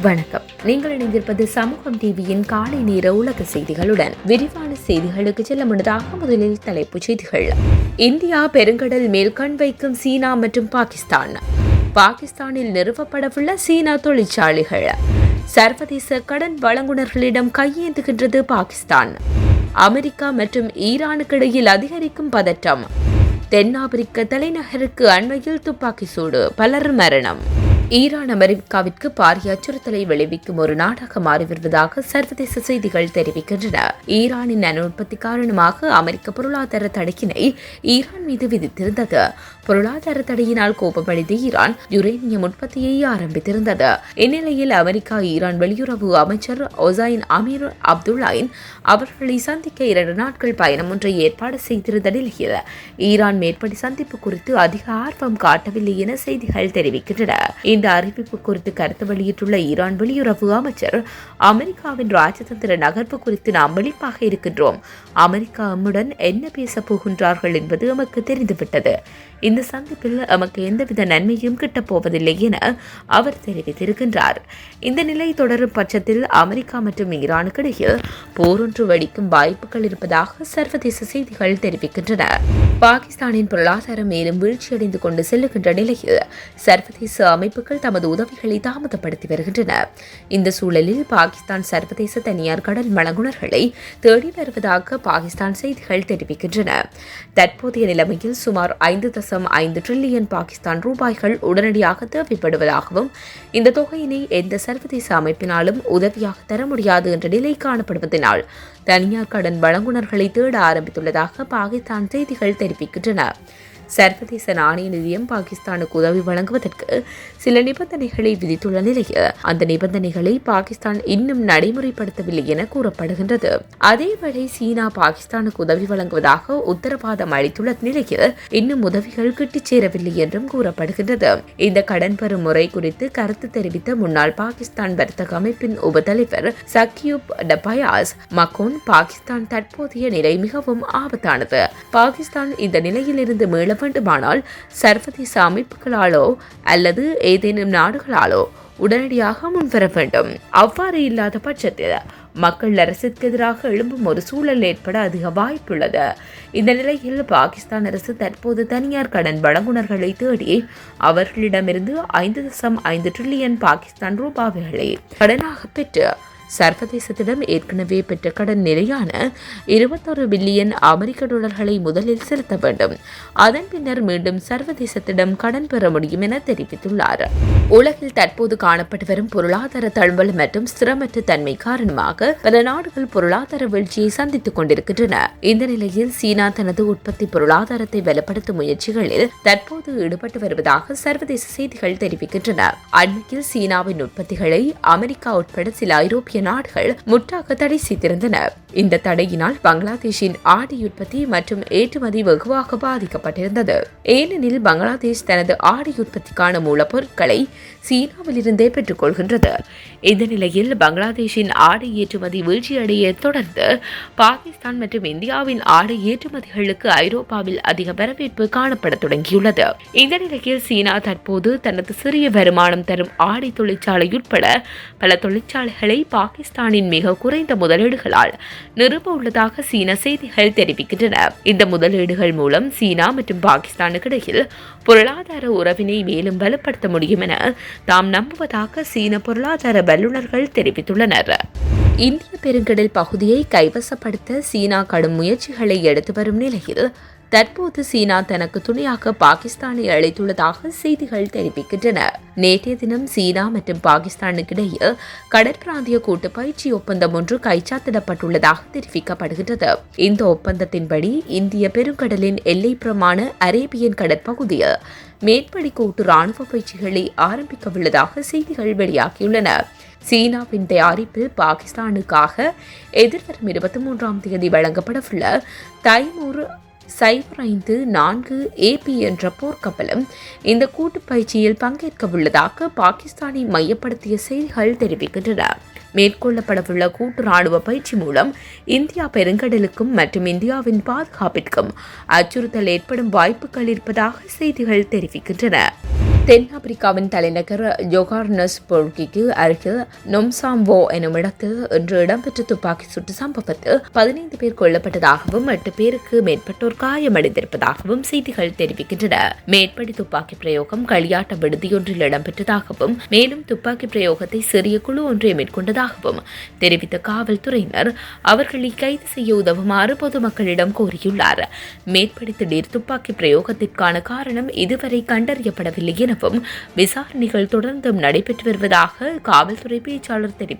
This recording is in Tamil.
வணக்கம். நீங்கள் இணைந்திருப்பது சமூகம் டிவியின் காலை நேர உலக செய்திகளுடன் விரிவான செய்திகளுக்கு செல்ல முன்னதாக முதலில் தலைப்புச் செய்திகள். இந்தியா பெருங்கடல் மேல் கண் வைக்கும் சீனா மற்றும் பாகிஸ்தான். பாகிஸ்தானில் நிறுவப்படவுள்ள சீனா தொழிற்சாலைகள். சர்வதேச கடன் வழங்குனர்களிடம் கையேந்துகின்றது பாகிஸ்தான். அமெரிக்கா மற்றும் ஈரானுக்கு இடையில் அதிகரிக்கும் பதற்றம் தென்னாப்பிரிக்க தலைநகருக்கு அண்மையில் துப்பாக்கி சூடு பலர் மரணம். ஈரான் அமெரிக்காவிற்கு பாரிய அச்சுறுத்தலை விளைவிக்கும் ஒரு நாடாக மாறி வருவதாக சர்வதேச செய்திகள் தெரிவிக்கின்றன. ஈரானின் அணு உற்பத்தி காரணமாக அமெரிக்க பொருளாதார தடையினை ஈரான் மீது விதித்திருந்தது. பொருளாதார தடையினால் கோபமடைந்த ஈரான் யுரேனியம் உற்பத்தியை ஆரம்பித்திருந்தது. இந்நிலையில் அமெரிக்கா ஈரான் வெளியுறவு அமைச்சர் ஒசைன் அமீர் அப்துல்லாயின் அவர்களை சந்திக்க இரண்டு நாட்கள் பயணம் ஒன்றை ஏற்பாடு செய்திருந்த நிலையில் ஈரான் மேற்படி சந்திப்பு குறித்து அதிக ஆர்வம் காட்டவில்லை என செய்திகள் தெரிவிக்கின்றன. இந்த அறிவிப்பு குறித்து கருத்து வெளியிட்டுள்ள ஈரான் வெளியுறவு அமைச்சர் அமெரிக்காவின் ராஜதந்திர நகர்வு குறித்து நாம் விழிப்பாக இருக்கின்றோம். அமெரிக்கா அம்முடன் என்ன பேசப் போகின்றார்கள் என்பது எமக்கு தெரிந்துவிட்டது. இந்த சந்திப்பில் எமக்கு எந்தவித நன்மையும் கிட்டப்போவதில்லை என அவர் தெரிவித்திருக்கின்றார். இந்த நிலை தொடரும் பட்சத்தில் அமெரிக்கா மற்றும் ஈரானுக்கு இடையில் போரொன்று வெடிக்கும் வாய்ப்புகள் இருப்பதாக சர்வதேச செய்திகள் தெரிவிக்கின்றன. பாகிஸ்தானின் பொருளாதாரம் மேலும் வீழ்ச்சியடைந்து கொண்டு செல்லுகின்ற நிலையில் சர்வதேச அமைப்பு அமைப்புகள் தமது உதவிகளை தாமதப்படுத்தி வருகின்றன. இந்த சூழலில் பாகிஸ்தான் சர்வதேச தனியார் கடல் வழங்குனர்களை தேடி வருவதாக பாகிஸ்தான் செய்திகள் தெரிவிக்கின்றன. தற்போதைய நிலைமையில் சுமார் ஐந்து தசம் ஐந்து டிரில்லியன் பாகிஸ்தான் ரூபாய்கள் உடனடியாக தேவைப்படுவதாகவும் இந்த தொகையினை எந்த சர்வதேச அமைப்பினாலும் உதவியாக தர முடியாது என்ற நிலை காணப்படுவதனால் தனியார் கடன் வழங்குனர்களை தேட ஆரம்பித்துள்ளதாக பாகிஸ்தான் செய்திகள் தெரிவிக்கின்றன. சர்வதேச நாணய நிதியம் பாகிஸ்தானுக்கு உதவி வழங்குவதற்கு சில நிபந்தனைகளை விதித்துள்ள நிலையில் அந்த நிபந்தனைகளை பாகிஸ்தான் இன்னும் நடைமுறைப்படுத்தவில்லை என கூறப்படுகின்றது. அதேவேளை சீனா பாகிஸ்தானுக்கு உதவி வழங்குவதாக உத்தரவாதம் அளித்துள்ள நிலையில் இன்னும் உதவிகள் கிட்டிச் சேரவில்லை என்றும் கூறப்படுகின்றது. இந்த கடன் பெறும் முறை குறித்து கருத்து தெரிவித்த முன்னாள் பாகிஸ்தான் வர்த்தக அமைப்பின் உபதலைவர் சக்யூப் டபயாஸ் மகோன் பாகிஸ்தான் தற்போதைய நிலை மிகவும் ஆபத்தானது. பாகிஸ்தான் இந்த நிலையிலிருந்து மீள வேண்டுமானால் சர்வதேச அமைப்புகளாலோ அல்லது ஏதேனும் நாடுகளாலோ உடனடியாக முன்வர வேண்டும். அவ்வாறு இல்லாத பட்சத்தில் மக்கள் அரசுக்கு எதிராக எழும்பும் ஒரு சூழல் ஏற்பட அதிக வாய்ப்புள்ளது. இந்த நிலையில் பாகிஸ்தான் அரசு தற்போது தனியார் கடன் வழங்குனர்களை தேடி அவர்களிடமிருந்து ஐந்து தசம் ஐந்து டிரில்லியன் பாகிஸ்தான் ரூபாய்களை கடனாக பெற்று சர்வதேசத்திடம் ஏற்கனவே பெற்ற கடன் நிலையான இருபத்தொரு பில்லியன் அமெரிக்க டாலர்களை முதலில் செலுத்த வேண்டும். அதன் பின்னர் மீண்டும் சர்வதேசத்திடம் கடன் பெற முடியும் என தெரிவித்துள்ளார். உலகில் தற்போது காணப்பட்டு வரும் பொருளாதார தழுவல் மற்றும் ஸ்திரமற்ற தன்மை காரணமாக பல நாடுகள் பொருளாதார வீழ்ச்சியை சந்தித்துக் கொண்டிருக்கின்றன. இந்த நிலையில் சீனா தனது உற்பத்தி பொருளாதாரத்தை பலப்படுத்தும் முயற்சிகளில் தற்போது ஈடுபட்டு வருவதாக சர்வதேச செய்திகள் தெரிவிக்கின்றன. அண்மையில் சீனாவின் உற்பத்திகளை அமெரிக்கா உட்பட சில ஐரோப்பிய நாடுகள் முற்றாக தடை செய்திருந்தன. இந்த தடையினால் பங்களாதேஷின் ஆடை உற்பத்தி மற்றும் ஏற்றுமதி வெகுவாக பாதிக்கப்பட்டிருந்தது. ஏனெனில் பங்களாதேஷ் தனது ஆடை உற்பத்திக்கான மூலப்பொருட்களை சீனாவிலிருந்தே பெற்றுக்கொள்கின்றது. இந்த நிலையில் பங்களாதேஷின் ஆடை ஏற்றுமதி வீழ்ச்சியடைய தொடர்ந்து பாகிஸ்தான் மற்றும் இந்தியாவின் ஆடை ஏற்றுமதிகளுக்கு ஐரோப்பாவில் அதிக வரவேற்பு காணப்பட தொடங்கியுள்ளது. இந்த நிலையில் சீனா தற்போது தனது சிறிய வருமானம் தரும் ஆடை தொழிற்சாலை உட்பட பல தொழிற்சாலைகளை பாகிஸ்தானின் மிக குறைந்த முதலீடுகளால் நிறுவ உள்ளதாக சீன செய்திகள் தெரிவிக்கின்றன. இந்த முதலீடுகள் மூலம் சீனா மற்றும் பாகிஸ்தானுக்கு இடையில் பொருளாதார உறவினை மேலும் வலுப்படுத்த முடியும் என தாம் நம்புவதாக சீன பொருளாதார வல்லுநர்கள் தெரிவித்துள்ளனர். இந்திய பெருங்கடல் பகுதியை கைவசப்படுத்த சீனா கடும் முயற்சிகளை எடுத்து வரும் நிலையில் தற்போது சீனா தனக்கு துணையாக பாகிஸ்தானை அழைத்துள்ளதாக செய்திகள் தெரிவிக்கின்றன. நேற்றைய தினம் சீனா மற்றும் பாகிஸ்தானுக்கிடையே கடற்பிராந்திய கூட்டு பயிற்சி ஒப்பந்தம் ஒன்று கைச்சாத்திடப்பட்டுள்ளதாக தெரிவிக்கப்படுகின்றது. இந்த ஒப்பந்தத்தின்படி இந்திய பெருங்கடலின் எல்லைப்புறமான அரேபியன் கடற்பகுதியில் மேற்படி கூட்டு ராணுவ பயிற்சிகளை ஆரம்பிக்கவுள்ளதாக செய்திகள் வெளியாகியுள்ளன. சீனாவின் தயாரிப்பில் பாகிஸ்தானுக்காக எதிர்வரும் இருபத்தி மூன்றாம் தேதி வழங்கப்படவுள்ள தைமூர் சைபர் ஐந்து நான்கு ஏபி என்ற போர்க்கப்பலும் இந்த கூட்டு பயிற்சியில் பங்கேற்க உள்ளதாக பாகிஸ்தானை மையப்படுத்திய செய்திகள் தெரிவிக்கின்றன. மேற்கொள்ளப்படவுள்ள கூட்டு ராணுவ பயிற்சி மூலம் இந்தியா பெருங்கடலுக்கும் மற்றும் இந்தியாவின் பாதுகாப்பிற்கும் அச்சுறுத்தல் ஏற்படும் வாய்ப்புகள் இருப்பதாக செய்திகள் தெரிவிக்கின்றன. தென்னாப்பிரிக்காவின் தலைநகர் ஜோகார்னஸ் பொருகிக்கு அருகில் நொம்சாம்போ எனும் இடத்தில் இன்று இடம்பெற்ற துப்பாக்கி சுட்டு சம்பவத்தில் பதினைந்து பேர் கொல்லப்பட்டதாகவும் எட்டு பேருக்கு மேற்பட்டோர் காயமடைந்திருப்பதாகவும் செய்திகள் தெரிவிக்கின்றன. மேற்படி துப்பாக்கி பிரயோகம் களியாட்ட விடுதியொன்றில் இடம்பெற்றதாகவும் மேலும் துப்பாக்கி பிரயோகத்தை சிறிய குழு ஒன்றை மேற்கொண்டதாகவும் தெரிவித்த காவல்துறையினர் அவர்களை கைது செய்ய உதவுமாறு பொதுமக்களிடம் கோரியுள்ளார். மேற்படி திடீர் துப்பாக்கி பிரயோகத்திற்கான காரணம் இதுவரை கண்டறியப்படவில்லை என எனவும் விசாரணைகள் தொடர்ந்தும் நடைபெற்று வருவதாக காவல்துறை பேச்சாளர் தெரிவித்தார்